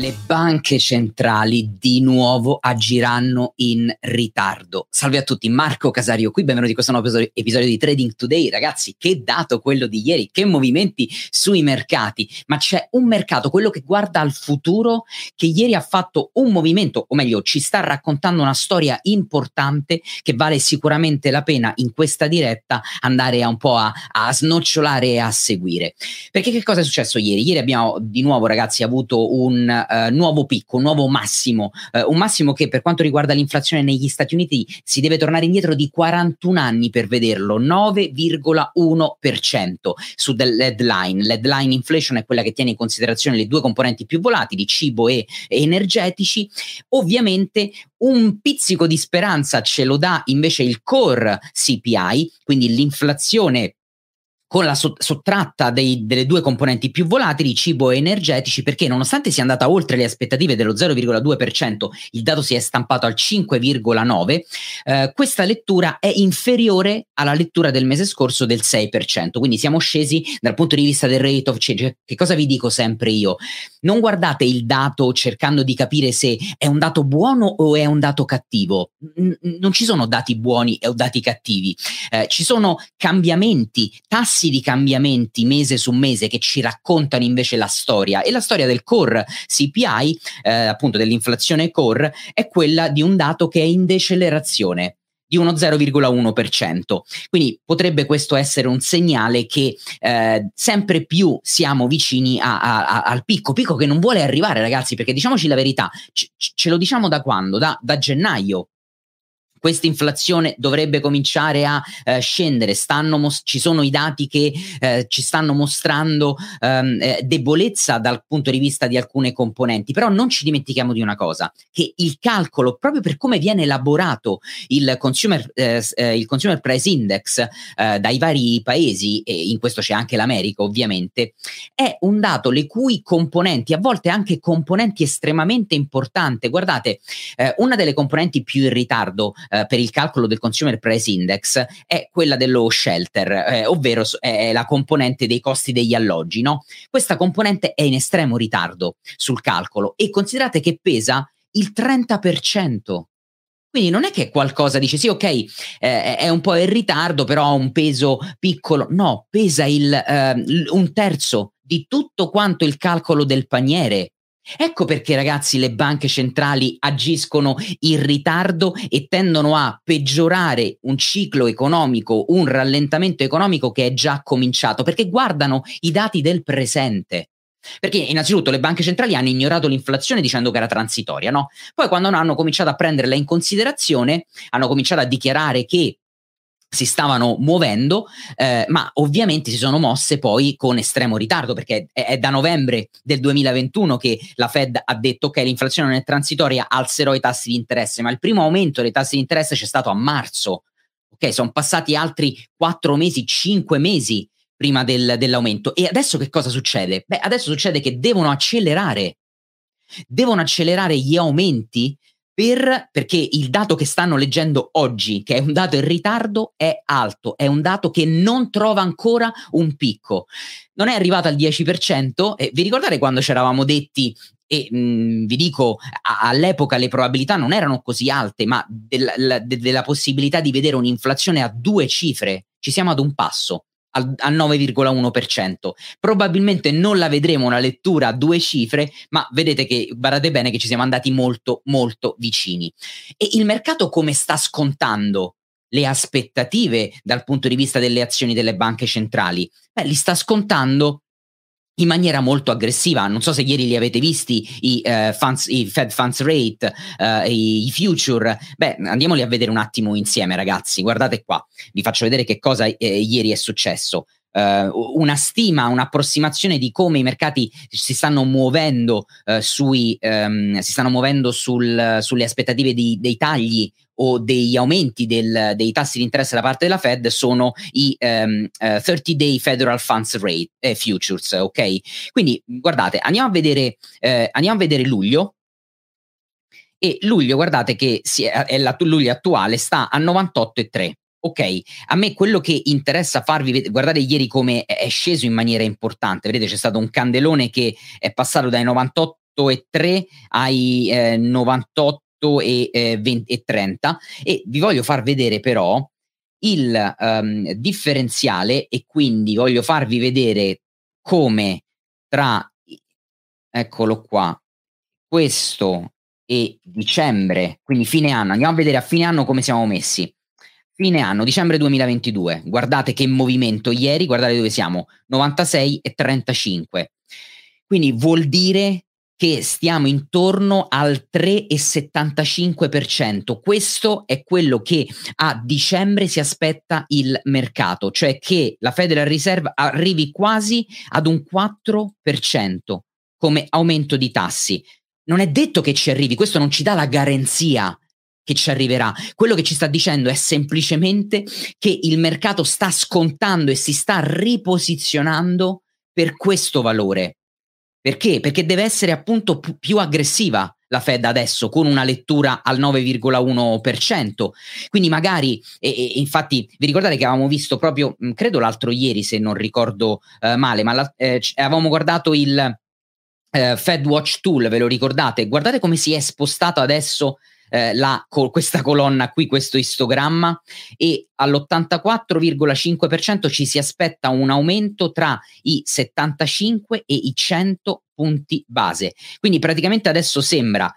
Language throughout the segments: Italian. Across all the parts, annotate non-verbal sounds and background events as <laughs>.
Le banche centrali di nuovo agiranno in ritardo. Salve a tutti, Marco Casario qui, benvenuti in questo nuovo episodio di Trading Today. Ragazzi, che dato quello di ieri, che movimenti sui mercati, ma c'è un mercato, quello che guarda al futuro, che ieri ha fatto un movimento, o meglio, ci sta raccontando una storia importante che vale sicuramente la pena in questa diretta andare un po' a, a snocciolare e a seguire. Perché che cosa è successo ieri? Ieri abbiamo di nuovo, ragazzi, avuto un eh, nuovo picco, un nuovo massimo, eh, un massimo che per quanto riguarda l'inflazione negli Stati Uniti si deve tornare indietro di 41 anni per vederlo, 9,1% su dell'headline. L'headline inflation è quella che tiene in considerazione le due componenti più volatili, cibo e energetici. Ovviamente un pizzico di speranza ce lo dà invece il core CPI, quindi l'inflazione con la sottratta dei, delle due componenti più volatili, cibo e energetici, perché nonostante sia andata oltre le aspettative dello 0,2%, il dato si è stampato al 5,9%, eh, questa lettura è inferiore alla lettura del mese scorso del 6%, quindi siamo scesi dal punto di vista del rate of change. Che cosa vi dico sempre io? Non guardate il dato cercando di capire se è un dato buono o è un dato cattivo. N- non ci sono dati buoni o dati cattivi, eh, ci sono cambiamenti, tassi tassi di cambiamenti mese su mese che ci raccontano invece la storia e la storia del core CPI, eh, appunto dell'inflazione core, è quella di un dato che è in decelerazione di uno 0,1%. Quindi potrebbe questo essere un segnale che eh, sempre più siamo vicini a, a, a, al picco, picco che non vuole arrivare ragazzi, perché diciamoci la verità, c- ce lo diciamo da quando? Da, da gennaio questa inflazione dovrebbe cominciare a eh, scendere. Mos- ci sono i dati che eh, ci stanno mostrando ehm, eh, debolezza dal punto di vista di alcune componenti, però non ci dimentichiamo di una cosa, che il calcolo, proprio per come viene elaborato il Consumer, eh, eh, il consumer Price Index dai vari paesi, e in questo c'è anche l'America ovviamente, è un dato le cui componenti, a volte anche componenti estremamente importanti, guardate, una delle componenti più in ritardo eh, per il calcolo del Consumer Price Index è quella dello shelter, eh, ovvero è la componente dei costi degli alloggi. No? Questa componente è in estremo ritardo sul calcolo e considerate che pesa il 30%. Quindi non è che qualcosa dice sì, ok, eh, è un po' in ritardo, però ha un peso piccolo. No, pesa il, eh, un terzo di tutto quanto il calcolo del paniere Ecco perché ragazzi le banche centrali agiscono in ritardo e tendono a peggiorare un ciclo economico, un rallentamento economico che è già cominciato, perché guardano i dati del presente. Perché innanzitutto le banche centrali hanno ignorato l'inflazione dicendo che era transitoria, no? Poi quando hanno cominciato a prenderla in considerazione, hanno cominciato a dichiarare che si stavano muovendo, eh, ma ovviamente si sono mosse poi con estremo ritardo, perché è, è, da novembre del 2021 che la Fed ha detto ok, l'inflazione non è transitoria, alzerò i tassi di interesse, ma il primo aumento dei tassi di interesse c'è stato a marzo. Ok, sono passati altri quattro mesi, cinque mesi prima del, dell'aumento. E adesso che cosa succede? Beh, adesso succede che devono accelerare. Devono accelerare gli aumenti per, perché il dato che stanno leggendo oggi, che è un dato in ritardo, è alto, è un dato che non trova ancora un picco. Non è arrivato al 10%, e vi ricordate quando ci eravamo detti e mh, vi dico, a, all'epoca le probabilità non erano così alte, ma del, la, de, della possibilità di vedere un'inflazione a due cifre, ci siamo ad un passo al, al 9,1%. Probabilmente non la vedremo una lettura a due cifre, ma vedete che guardate bene che ci siamo andati molto molto vicini. E il mercato come sta scontando le aspettative dal punto di vista delle azioni delle banche centrali? Beh, li sta scontando in maniera molto aggressiva. Non so se ieri li avete visti i, uh, funds, i Fed Funds Rate, uh, i, i, future. Beh, andiamoli a vedere un attimo insieme, ragazzi. Guardate qua, vi faccio vedere che cosa eh, ieri è successo. Uh, una stima, un'approssimazione di come i mercati si stanno muovendo, uh, sui, um, si stanno muovendo sul, sulle aspettative di, dei tagli o degli aumenti del, dei tassi di interesse da parte della Fed sono i um, uh, 30-day Federal Funds Rate eh, Futures, ok? Quindi guardate, andiamo a vedere, eh, andiamo a vedere luglio, e luglio, guardate che è, è la luglio attuale, sta a 98,3. Ok, a me quello che interessa farvi vedere, guardate ieri come è sceso in maniera importante, vedete c'è stato un candelone che è passato dai 98 98,3 ai eh, 98 e, eh, 20, e 30 e vi voglio far vedere però il um, differenziale e quindi voglio farvi vedere come tra eccolo qua questo e dicembre quindi fine anno andiamo a vedere a fine anno come siamo messi fine anno dicembre 2022 guardate che movimento ieri guardate dove siamo 96 e 35 quindi vuol dire che stiamo intorno al 3,75%. Questo è quello che a dicembre si aspetta il mercato, cioè che la Federal Reserve arrivi quasi ad un 4% come aumento di tassi. Non è detto che ci arrivi, questo non ci dà la garanzia che ci arriverà. Quello che ci sta dicendo è semplicemente che il mercato sta scontando e si sta riposizionando per questo valore. Perché? Perché deve essere appunto p- più aggressiva la Fed adesso con una lettura al 9,1%. Quindi magari, e, e, infatti vi ricordate che avevamo visto proprio, credo l'altro ieri se non ricordo eh, male, ma la, eh, avevamo guardato il eh, Fed Watch Tool, ve lo ricordate? Guardate come si è spostato adesso eh, la, co- questa colonna qui, questo istogramma, e all'84,5% ci si aspetta un aumento tra i 75 e i 100 punti base. Quindi praticamente adesso sembra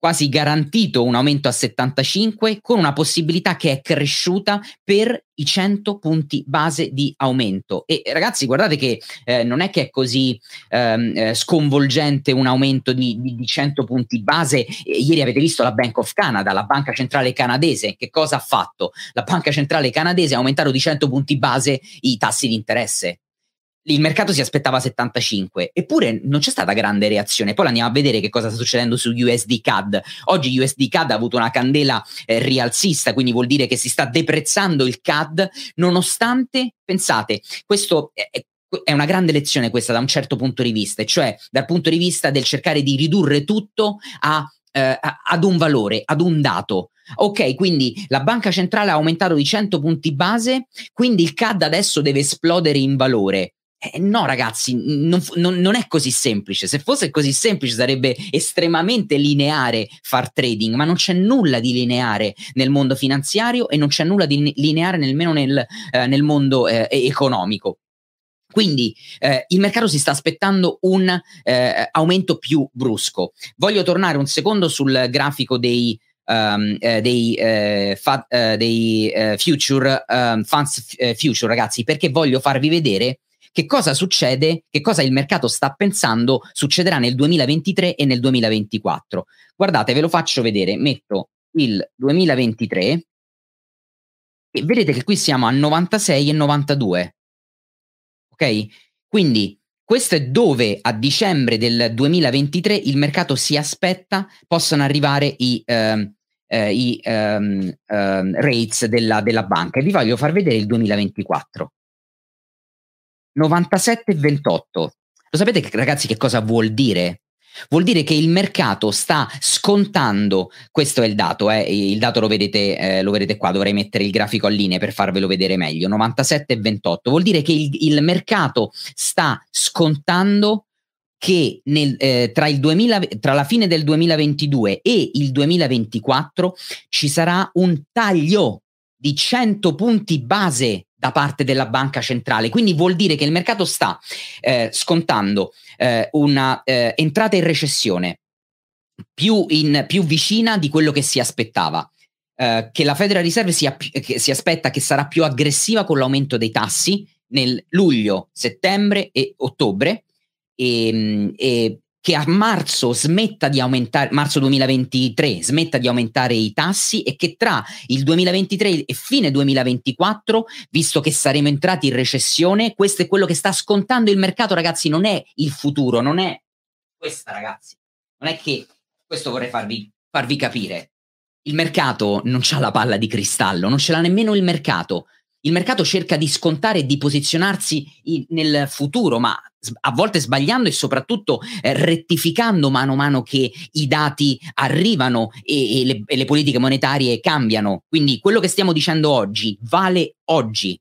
quasi garantito un aumento a 75 con una possibilità che è cresciuta per i 100 punti base di aumento. E ragazzi guardate che eh, non è che è così ehm, eh, sconvolgente un aumento di, di, di 100 punti base. Ieri avete visto la Bank of Canada la banca centrale canadese. Che cosa ha fatto? La banca centrale canadese ha aumentato di 100 punti base i tassi di interesse il mercato si aspettava 75, eppure non c'è stata grande reazione. Poi andiamo a vedere che cosa sta succedendo su USD CAD. Oggi USD CAD ha avuto una candela eh, rialzista, quindi vuol dire che si sta deprezzando il CAD, nonostante, pensate, questo è, è una grande lezione questa da un certo punto di vista, cioè dal punto di vista del cercare di ridurre tutto a, eh, ad un valore, ad un dato. Ok, quindi la banca centrale ha aumentato di 100 punti base, quindi il CAD adesso deve esplodere in valore. Eh, no, ragazzi, non, non, non, è così semplice. Se fosse così semplice sarebbe estremamente lineare far trading, ma non c'è nulla di lineare nel mondo finanziario e non c'è nulla di lineare nemmeno nel, eh, nel mondo eh, economico. Quindi eh, il mercato si sta aspettando un eh, aumento più brusco. Voglio tornare un secondo sul grafico dei, um, eh, dei, eh, fa, eh, dei eh, future um, funds future, ragazzi, perché voglio farvi vedere che cosa succede, che cosa il mercato sta pensando succederà nel 2023 e nel 2024. Guardate, ve lo faccio vedere, metto il 2023 e vedete che qui siamo a 96 e 92. Ok? Quindi questo è dove a dicembre del 2023 il mercato si aspetta possano arrivare i, eh, eh, i um, rates della, della banca e vi voglio far vedere il 2024. 97,28. Lo sapete ragazzi che cosa vuol dire? Vuol dire che il mercato sta scontando, questo è il dato, eh, il dato lo vedete, eh, lo vedete qua, dovrei mettere il grafico a linea per farvelo vedere meglio, 97,28, vuol dire che il, il mercato sta scontando che nel, eh, tra, 2000, tra, la fine del 2022 e il 2024 ci sarà un taglio di 100 punti base da parte della banca centrale. Quindi vuol dire che il mercato sta eh, scontando eh, una eh, entrata in recessione più, in, più, vicina di quello che si aspettava. Eh, che la Federal Reserve sia, che si aspetta che sarà più aggressiva con l'aumento dei tassi nel luglio, settembre e ottobre. E, ehm, e che a marzo smetta di aumentare, marzo 2023 smetta di aumentare i tassi e che tra il 2023 e fine 2024, visto che saremo entrati in recessione, questo è quello che sta scontando il mercato, ragazzi, non è il futuro, non è questa, ragazzi. Non è che questo vorrei farvi, farvi capire. Il mercato non ha la palla di cristallo, non ce l'ha nemmeno il mercato. Il mercato cerca di scontare e di posizionarsi in, nel futuro, ma a volte sbagliando e soprattutto eh, rettificando mano a mano che i dati arrivano e, e, le, e le politiche monetarie cambiano. Quindi quello che stiamo dicendo oggi vale oggi.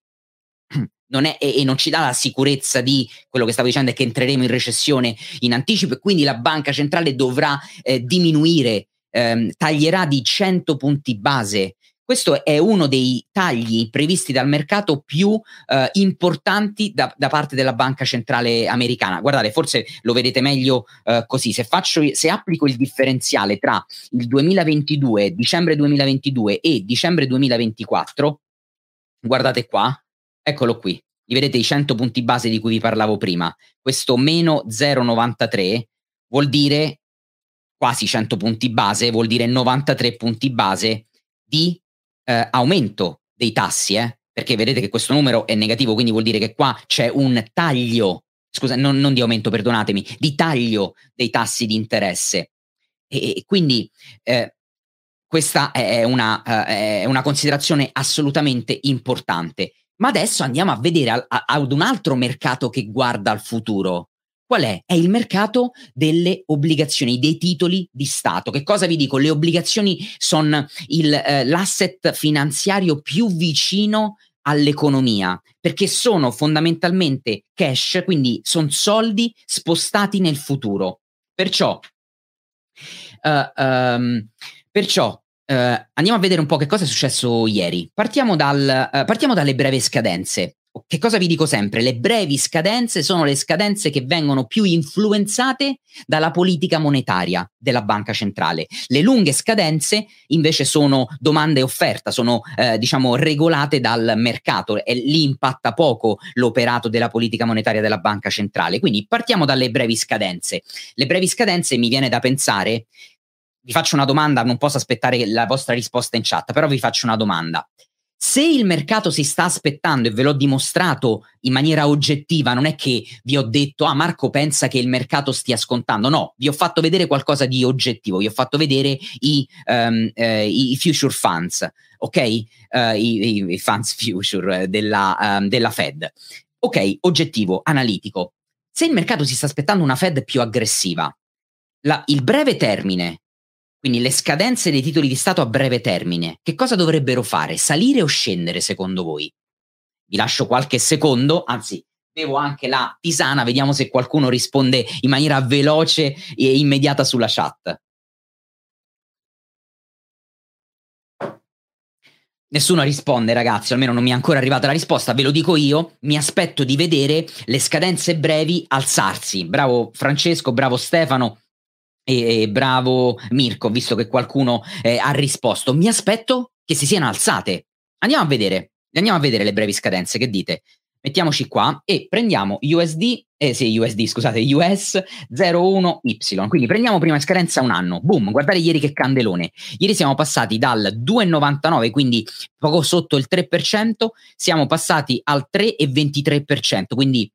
<clears throat> non è, e, non ci dà la sicurezza di quello che stavo dicendo è che entreremo in recessione in anticipo e quindi la banca centrale dovrà eh, diminuire, ehm, taglierà di 100 punti base questo è uno dei tagli previsti dal mercato più eh, importanti da, da, parte della banca centrale americana. Guardate, forse lo vedete meglio eh, così. Se, faccio, se applico il differenziale tra il 2022, dicembre 2022 e dicembre 2024, guardate qua, eccolo qui. Li vedete i 100 punti base di cui vi parlavo prima. Questo meno 0,93 vuol dire quasi 100 punti base, vuol dire 93 punti base di eh, aumento dei tassi, eh? perché vedete che questo numero è negativo, quindi vuol dire che qua c'è un taglio, scusa, non, non di aumento, perdonatemi, di taglio dei tassi di interesse. E, e quindi eh, questa è una, uh, è una, considerazione assolutamente importante. Ma adesso andiamo a vedere a, a, ad un altro mercato che guarda al futuro, Qual è? È il mercato delle obbligazioni, dei titoli di Stato. Che cosa vi dico? Le obbligazioni sono eh, l'asset finanziario più vicino all'economia, perché sono fondamentalmente cash, quindi sono soldi spostati nel futuro. Perciò, uh, um, perciò uh, andiamo a vedere un po' che cosa è successo ieri. Partiamo, dal, uh, partiamo dalle breve scadenze che cosa vi dico sempre? Le brevi scadenze sono le scadenze che vengono più influenzate dalla politica monetaria della banca centrale. Le lunghe scadenze invece sono domanda e offerta, sono eh, diciamo regolate dal mercato e lì impatta poco l'operato della politica monetaria della banca centrale. Quindi partiamo dalle brevi scadenze. Le brevi scadenze mi viene da pensare vi faccio una domanda, non posso aspettare la vostra risposta in chat, però vi faccio una domanda. Se il mercato si sta aspettando e ve l'ho dimostrato in maniera oggettiva, non è che vi ho detto, ah Marco pensa che il mercato stia scontando, no, vi ho fatto vedere qualcosa di oggettivo, vi ho fatto vedere i, um, eh, i future funds, ok? Uh, i, i, funds future della, um, della Fed. Ok, oggettivo, analitico. Se il mercato si sta aspettando una Fed più aggressiva, la, il breve termine quindi le scadenze dei titoli di Stato a breve termine, che cosa dovrebbero fare? Salire o scendere secondo voi? Vi lascio qualche secondo, anzi bevo anche la tisana, vediamo se qualcuno risponde in maniera veloce e immediata sulla chat. Nessuno risponde, ragazzi, almeno non mi è ancora arrivata la risposta, ve lo dico io, mi aspetto di vedere le scadenze brevi alzarsi. Bravo Francesco, bravo Stefano, e, e bravo Mirko, visto che qualcuno eh, ha risposto. Mi aspetto che si siano alzate. Andiamo a vedere, andiamo a vedere le brevi scadenze, che dite? Mettiamoci qua e prendiamo USD, eh sì, USD, scusate, US 01Y. Quindi prendiamo prima scadenza un anno. Boom, guardate ieri che candelone. Ieri siamo passati dal 2,99, quindi poco sotto il 3%, siamo passati al 3,23%, quindi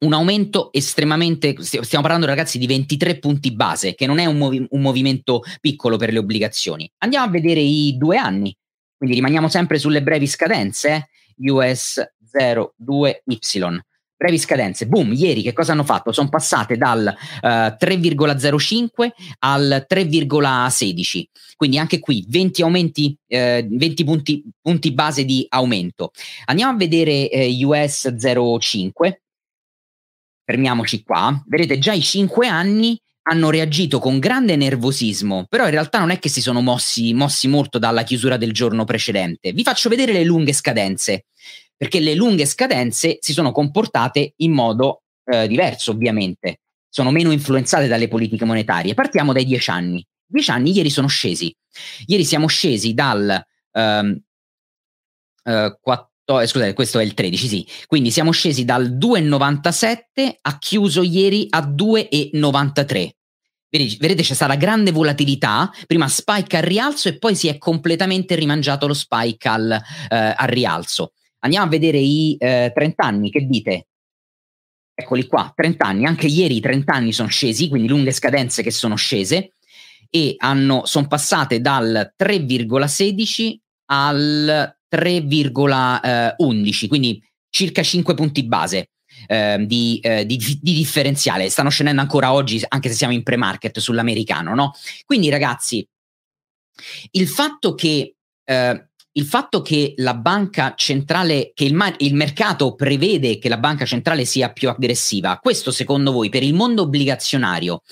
un aumento estremamente, stiamo parlando ragazzi di 23 punti base, che non è un, movi- un, movimento piccolo per le obbligazioni. Andiamo a vedere i due anni, quindi rimaniamo sempre sulle brevi scadenze, eh? US 02Y. Brevi scadenze, boom, ieri che cosa hanno fatto? Sono passate dal uh, eh, 3,05 al 3,16, quindi anche qui 20 aumenti, uh, 20 punti, punti, base di aumento. Andiamo a vedere uh, US 05, fermiamoci qua, vedete già i cinque anni hanno reagito con grande nervosismo, però in realtà non è che si sono mossi, mossi molto dalla chiusura del giorno precedente. Vi faccio vedere le lunghe scadenze, perché le lunghe scadenze si sono comportate in modo eh, diverso, ovviamente. Sono meno influenzate dalle politiche monetarie. Partiamo dai dieci anni. Dieci anni ieri sono scesi. Ieri siamo scesi dal um, uh, 4, eh, scusate, questo è il 13, sì. Quindi siamo scesi dal 2,97 a chiuso ieri a 2,93. Vedete, c'è stata grande volatilità, prima spike al rialzo e poi si è completamente rimangiato lo spike al, eh, al rialzo. Andiamo a vedere i eh, 30 anni, che dite? Eccoli qua, 30 anni, anche ieri i 30 anni sono scesi, quindi lunghe scadenze che sono scese e sono passate dal 3,16 al 3,11, quindi circa 5 punti base. Eh, di, eh, di, di, differenziale stanno scendendo ancora oggi anche se siamo in pre-market sull'americano no? quindi ragazzi il fatto che eh, il fatto che la banca centrale, che il, ma- il, mercato prevede che la banca centrale sia più aggressiva, questo secondo voi per il mondo obbligazionario,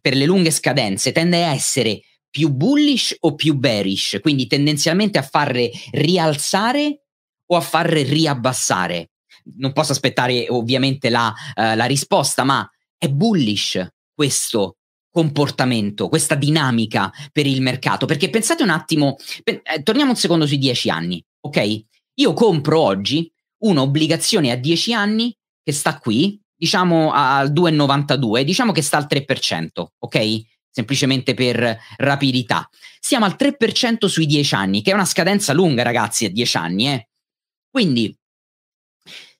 per le lunghe scadenze, tende a essere più bullish o più bearish? Quindi tendenzialmente a farle rialzare o a farle riabbassare? Non posso aspettare ovviamente la, uh, la risposta, ma è bullish questo comportamento, questa dinamica per il mercato. Perché pensate un attimo, eh, torniamo un secondo sui dieci anni, ok? Io compro oggi un'obbligazione a dieci anni che sta qui, diciamo al 2,92, diciamo che sta al 3%, ok? Semplicemente per rapidità. Siamo al 3% sui dieci anni, che è una scadenza lunga, ragazzi, a dieci anni, eh? Quindi,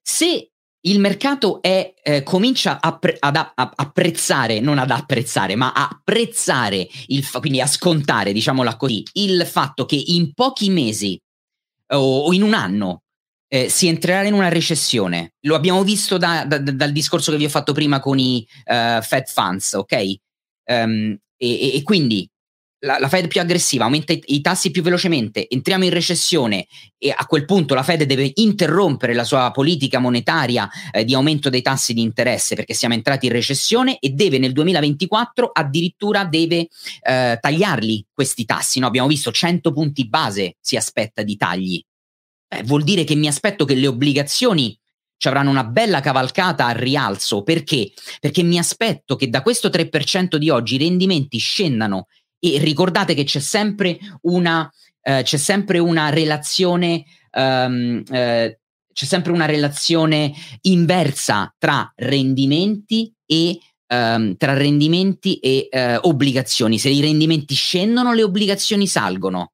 se il mercato è, eh, comincia a pre- ad a- a- apprezzare, non ad apprezzare, ma a apprezzare, fa- quindi a scontare, diciamola così, il fatto che in pochi mesi o, o in un anno eh, si entrerà in una recessione. Lo abbiamo visto da, da, dal discorso che vi ho fatto prima con i uh, Fed Funds, ok? Um, e, e, quindi la, la, Fed più aggressiva, aumenta i, i, tassi più velocemente, entriamo in recessione e a quel punto la Fed deve interrompere la sua politica monetaria eh, di aumento dei tassi di interesse perché siamo entrati in recessione e deve nel 2024 addirittura deve eh, tagliarli questi tassi. No? Abbiamo visto 100 punti base si aspetta di tagli. Eh, vuol dire che mi aspetto che le obbligazioni ci avranno una bella cavalcata al rialzo. Perché? Perché mi aspetto che da questo 3% di oggi i rendimenti scendano e ricordate che c'è sempre una, eh, c'è sempre una relazione. Um, eh, c'è sempre una relazione inversa tra rendimenti e um, tra rendimenti e uh, obbligazioni. Se i rendimenti scendono, le obbligazioni salgono.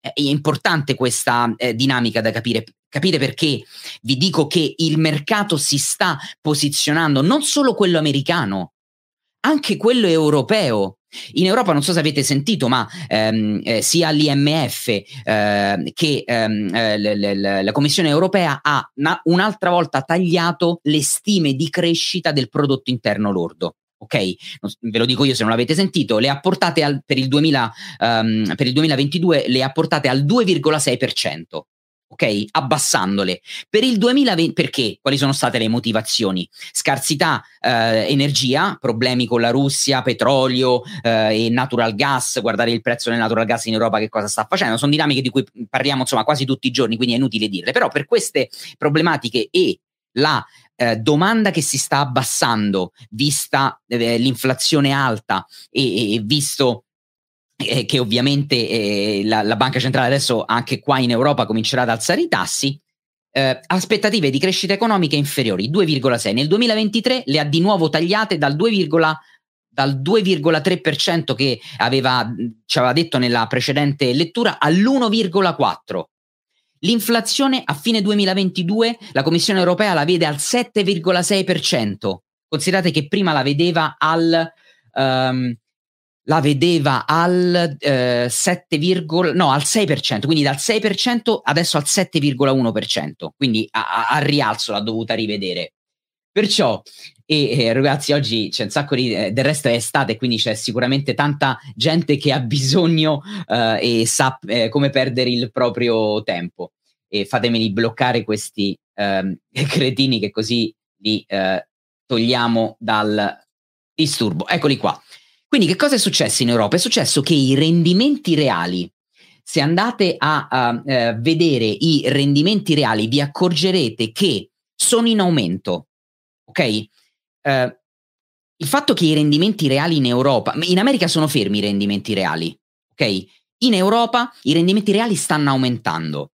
È importante questa eh, dinamica da capire. Capite perché vi dico che il mercato si sta posizionando, non solo quello americano, anche quello europeo. In Europa non so se avete sentito, ma ehm, eh, sia l'IMF eh, che ehm, eh, l- l- la Commissione europea ha na- un'altra volta tagliato le stime di crescita del prodotto interno lordo. Ok, ve lo dico io se non l'avete sentito, le ha portate al, per, il 2000, um, per il 2022 le ha portate al 2,6% ok? Abbassandole. Per il 2020, perché? Quali sono state le motivazioni? Scarsità eh, energia, problemi con la Russia, petrolio eh, e natural gas, guardare il prezzo del natural gas in Europa che cosa sta facendo, sono dinamiche di cui parliamo insomma quasi tutti i giorni, quindi è inutile dirle, però per queste problematiche e la eh, domanda che si sta abbassando, vista eh, l'inflazione alta e, e visto eh, che ovviamente eh, la, la, banca centrale adesso anche qua in Europa comincerà ad alzare i tassi, eh, aspettative di crescita economica inferiori, 2,6. Nel 2023 le ha di nuovo tagliate dal 2, dal 2,3% che aveva, ci aveva detto nella precedente lettura all'1,4%. L'inflazione a fine 2022 la Commissione europea la vede al 7,6%. Considerate che prima la vedeva al um, la vedeva al eh, 7, no, al 6%, quindi dal 6% adesso al 7,1%, quindi al rialzo l'ha dovuta rivedere. Perciò, e, e ragazzi, oggi c'è un sacco di. Eh, del resto è estate, quindi c'è sicuramente tanta gente che ha bisogno eh, e sa eh, come perdere il proprio tempo. E fatemeli bloccare questi ehm, <laughs> cretini che così li eh, togliamo dal disturbo. Eccoli qua. Quindi che cosa è successo in Europa? È successo che i rendimenti reali, se andate a, a, eh, vedere i rendimenti reali, vi accorgerete che sono in aumento. Ok? Uh, il fatto che i rendimenti reali in Europa, in America sono fermi i rendimenti reali, ok? In Europa i rendimenti reali stanno aumentando.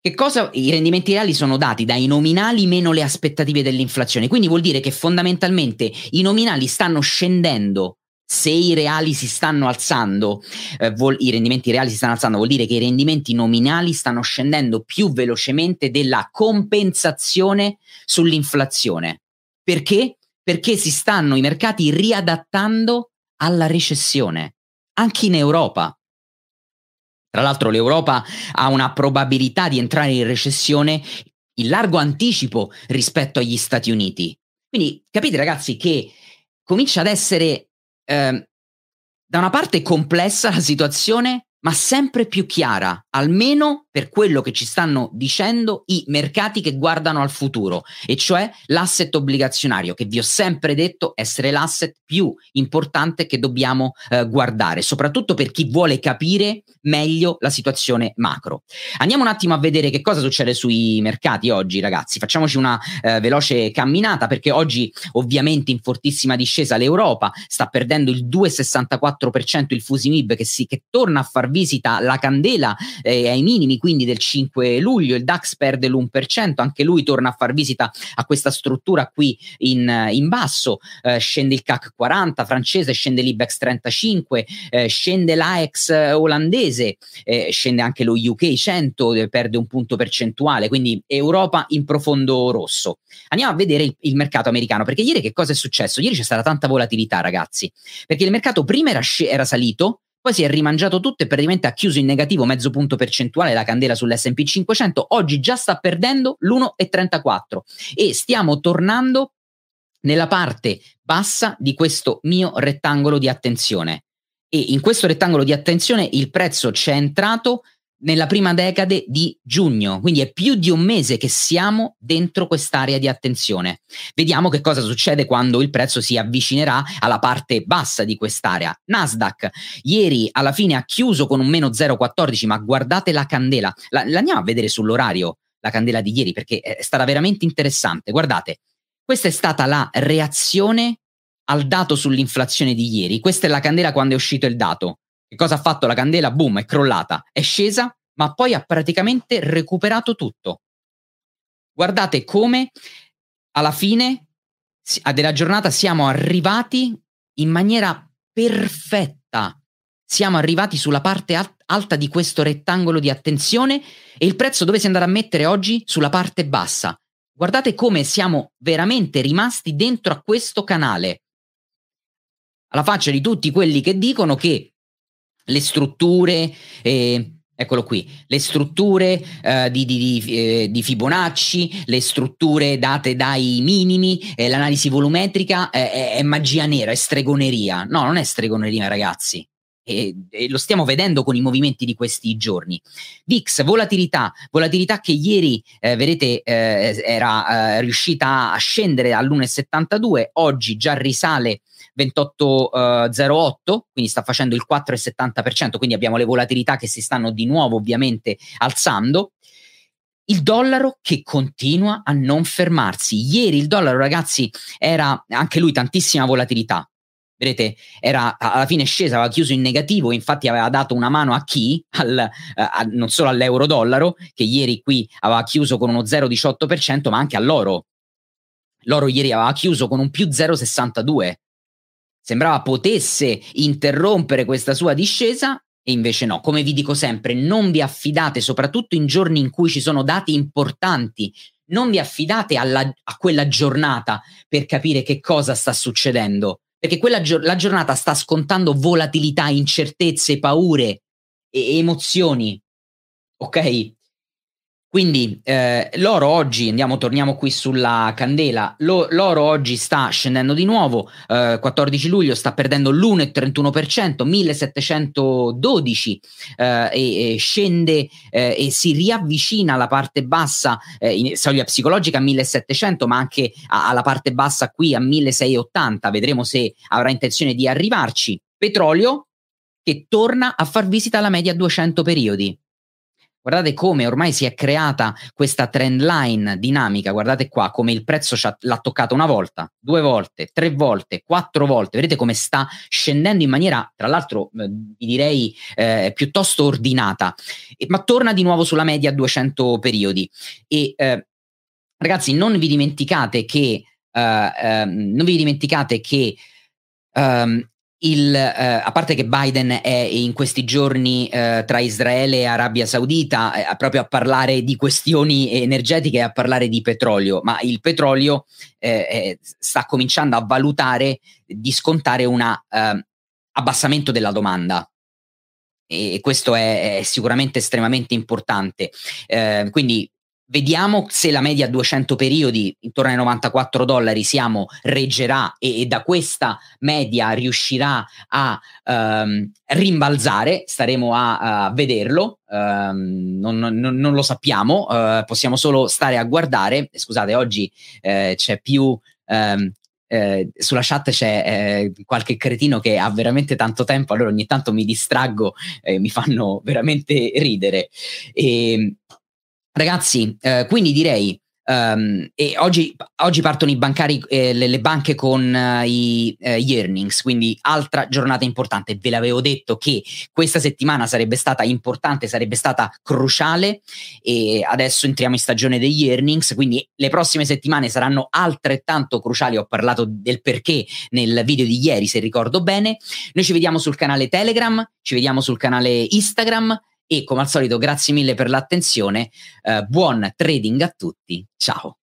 Che cosa i rendimenti reali sono dati dai nominali meno le aspettative dell'inflazione? Quindi vuol dire che fondamentalmente i nominali stanno scendendo se i reali si stanno alzando, eh, vol- i rendimenti reali si stanno alzando, vuol dire che i rendimenti nominali stanno scendendo più velocemente della compensazione sull'inflazione. Perché? Perché si stanno i mercati riadattando alla recessione, anche in Europa. Tra l'altro l'Europa ha una probabilità di entrare in recessione in largo anticipo rispetto agli Stati Uniti. Quindi capite ragazzi che comincia ad essere eh, da una parte complessa la situazione, ma sempre più chiara, almeno per quello che ci stanno dicendo i mercati che guardano al futuro, e cioè l'asset obbligazionario, che vi ho sempre detto essere l'asset più importante che dobbiamo eh, guardare, soprattutto per chi vuole capire meglio la situazione macro. Andiamo un attimo a vedere che cosa succede sui mercati oggi, ragazzi. Facciamoci una eh, veloce camminata perché oggi ovviamente in fortissima discesa l'Europa sta perdendo il 2,64% il Fusimib che, si, che torna a far visita alla candela eh, ai minimi quindi del 5 luglio, il DAX perde l'1%, anche lui torna a far visita a questa struttura qui in, in basso, eh, scende il CAC 40 francese, scende l'IBEX 35, eh, scende l'AEX olandese, eh, scende anche lo UK 100, eh, perde un punto percentuale, quindi Europa in profondo rosso. Andiamo a vedere il, il mercato americano, perché ieri che cosa è successo? Ieri c'è stata tanta volatilità ragazzi, perché il mercato prima era, era salito, poi si è rimangiato tutto e praticamente ha chiuso in negativo mezzo punto percentuale la candela sull'SP 500. Oggi già sta perdendo l'1,34 e stiamo tornando nella parte bassa di questo mio rettangolo di attenzione. E in questo rettangolo di attenzione il prezzo c'è entrato nella prima decade di giugno, quindi è più di un mese che siamo dentro quest'area di attenzione. Vediamo che cosa succede quando il prezzo si avvicinerà alla parte bassa di quest'area. Nasdaq ieri alla fine ha chiuso con un meno 0,14, ma guardate la candela, la, la andiamo a vedere sull'orario la candela di ieri perché è stata veramente interessante. Guardate, questa è stata la reazione al dato sull'inflazione di ieri. Questa è la candela quando è uscito il dato. Che cosa ha fatto la candela? Boom, è crollata, è scesa, ma poi ha praticamente recuperato tutto. Guardate come alla fine della giornata siamo arrivati in maniera perfetta. Siamo arrivati sulla parte alta di questo rettangolo di attenzione e il prezzo dove si andrà a mettere oggi? Sulla parte bassa. Guardate come siamo veramente rimasti dentro a questo canale. Alla faccia di tutti quelli che dicono che le strutture, eh, eccolo qui, le strutture eh, di, di, di, eh, di, Fibonacci, le strutture date dai minimi, eh, l'analisi volumetrica è, è magia nera, è stregoneria. No, non è stregoneria, ragazzi. E, e, lo stiamo vedendo con i movimenti di questi giorni. VIX, volatilità, volatilità che ieri, eh, vedete, eh, era eh, riuscita a scendere all'1,72, oggi già risale 28,08, quindi sta facendo il 4,70%, quindi abbiamo le volatilità che si stanno di nuovo ovviamente alzando. Il dollaro che continua a non fermarsi. Ieri il dollaro, ragazzi, era anche lui tantissima volatilità. Vedete, era alla fine scesa, aveva chiuso in negativo, infatti aveva dato una mano a chi? Al, eh, a, non solo all'euro-dollaro, che ieri qui aveva chiuso con uno 0,18%, ma anche all'oro. L'oro ieri aveva chiuso con un più 0,62 sembrava potesse interrompere questa sua discesa e invece no. Come vi dico sempre, non vi affidate, soprattutto in giorni in cui ci sono dati importanti, non vi affidate alla, a quella giornata per capire che cosa sta succedendo, perché quella la giornata sta scontando volatilità, incertezze, paure e emozioni. Ok? Quindi eh, l'oro oggi, andiamo, torniamo qui sulla candela, lo, l'oro oggi sta scendendo di nuovo, eh, 14 luglio sta perdendo l'1,31%, 1712 eh, e, e, scende eh, e si riavvicina alla parte bassa, eh, in soglia psicologica a 1700 ma anche a, alla parte bassa qui a 1680, vedremo se avrà intenzione di arrivarci. Petrolio che torna a far visita alla media 200 periodi. Guardate come ormai si è creata questa trend line dinamica, guardate qua come il prezzo l'ha toccato una volta, due volte, tre volte, quattro volte, vedete come sta scendendo in maniera, tra l'altro, eh, direi eh, piuttosto ordinata, e, ma torna di nuovo sulla media a 200 periodi. E eh, ragazzi, non vi dimenticate che, eh, ehm, non vi dimenticate che Um, il, eh, a parte che Biden è in questi giorni eh, tra Israele e Arabia Saudita eh, proprio a parlare di questioni energetiche e a parlare di petrolio, ma il petrolio eh, sta cominciando a valutare di scontare un ehm, abbassamento della domanda e questo è, è sicuramente estremamente importante. Eh, quindi Vediamo se la media a 200 periodi intorno ai 94 dollari siamo reggerà e, e da questa media riuscirà a um, rimbalzare, staremo a, a vederlo, um, non, non, non, lo sappiamo, uh, possiamo solo stare a guardare. Scusate, oggi uh, c'è più um, eh, sulla chat c'è eh, qualche cretino che ha veramente tanto tempo, allora ogni tanto mi distraggo e mi fanno veramente ridere. E, Ragazzi, eh, quindi direi, um, oggi, oggi, partono i bancari, eh, le, le, banche con uh, i, uh, gli earnings, quindi altra giornata importante. Ve l'avevo detto che questa settimana sarebbe stata importante, sarebbe stata cruciale e adesso entriamo in stagione degli earnings, quindi le prossime settimane saranno altrettanto cruciali. Ho parlato del perché nel video di ieri, se ricordo bene. Noi ci vediamo sul canale Telegram, ci vediamo sul canale Instagram e come al solito, grazie mille per l'attenzione. Eh, buon trading a tutti. Ciao.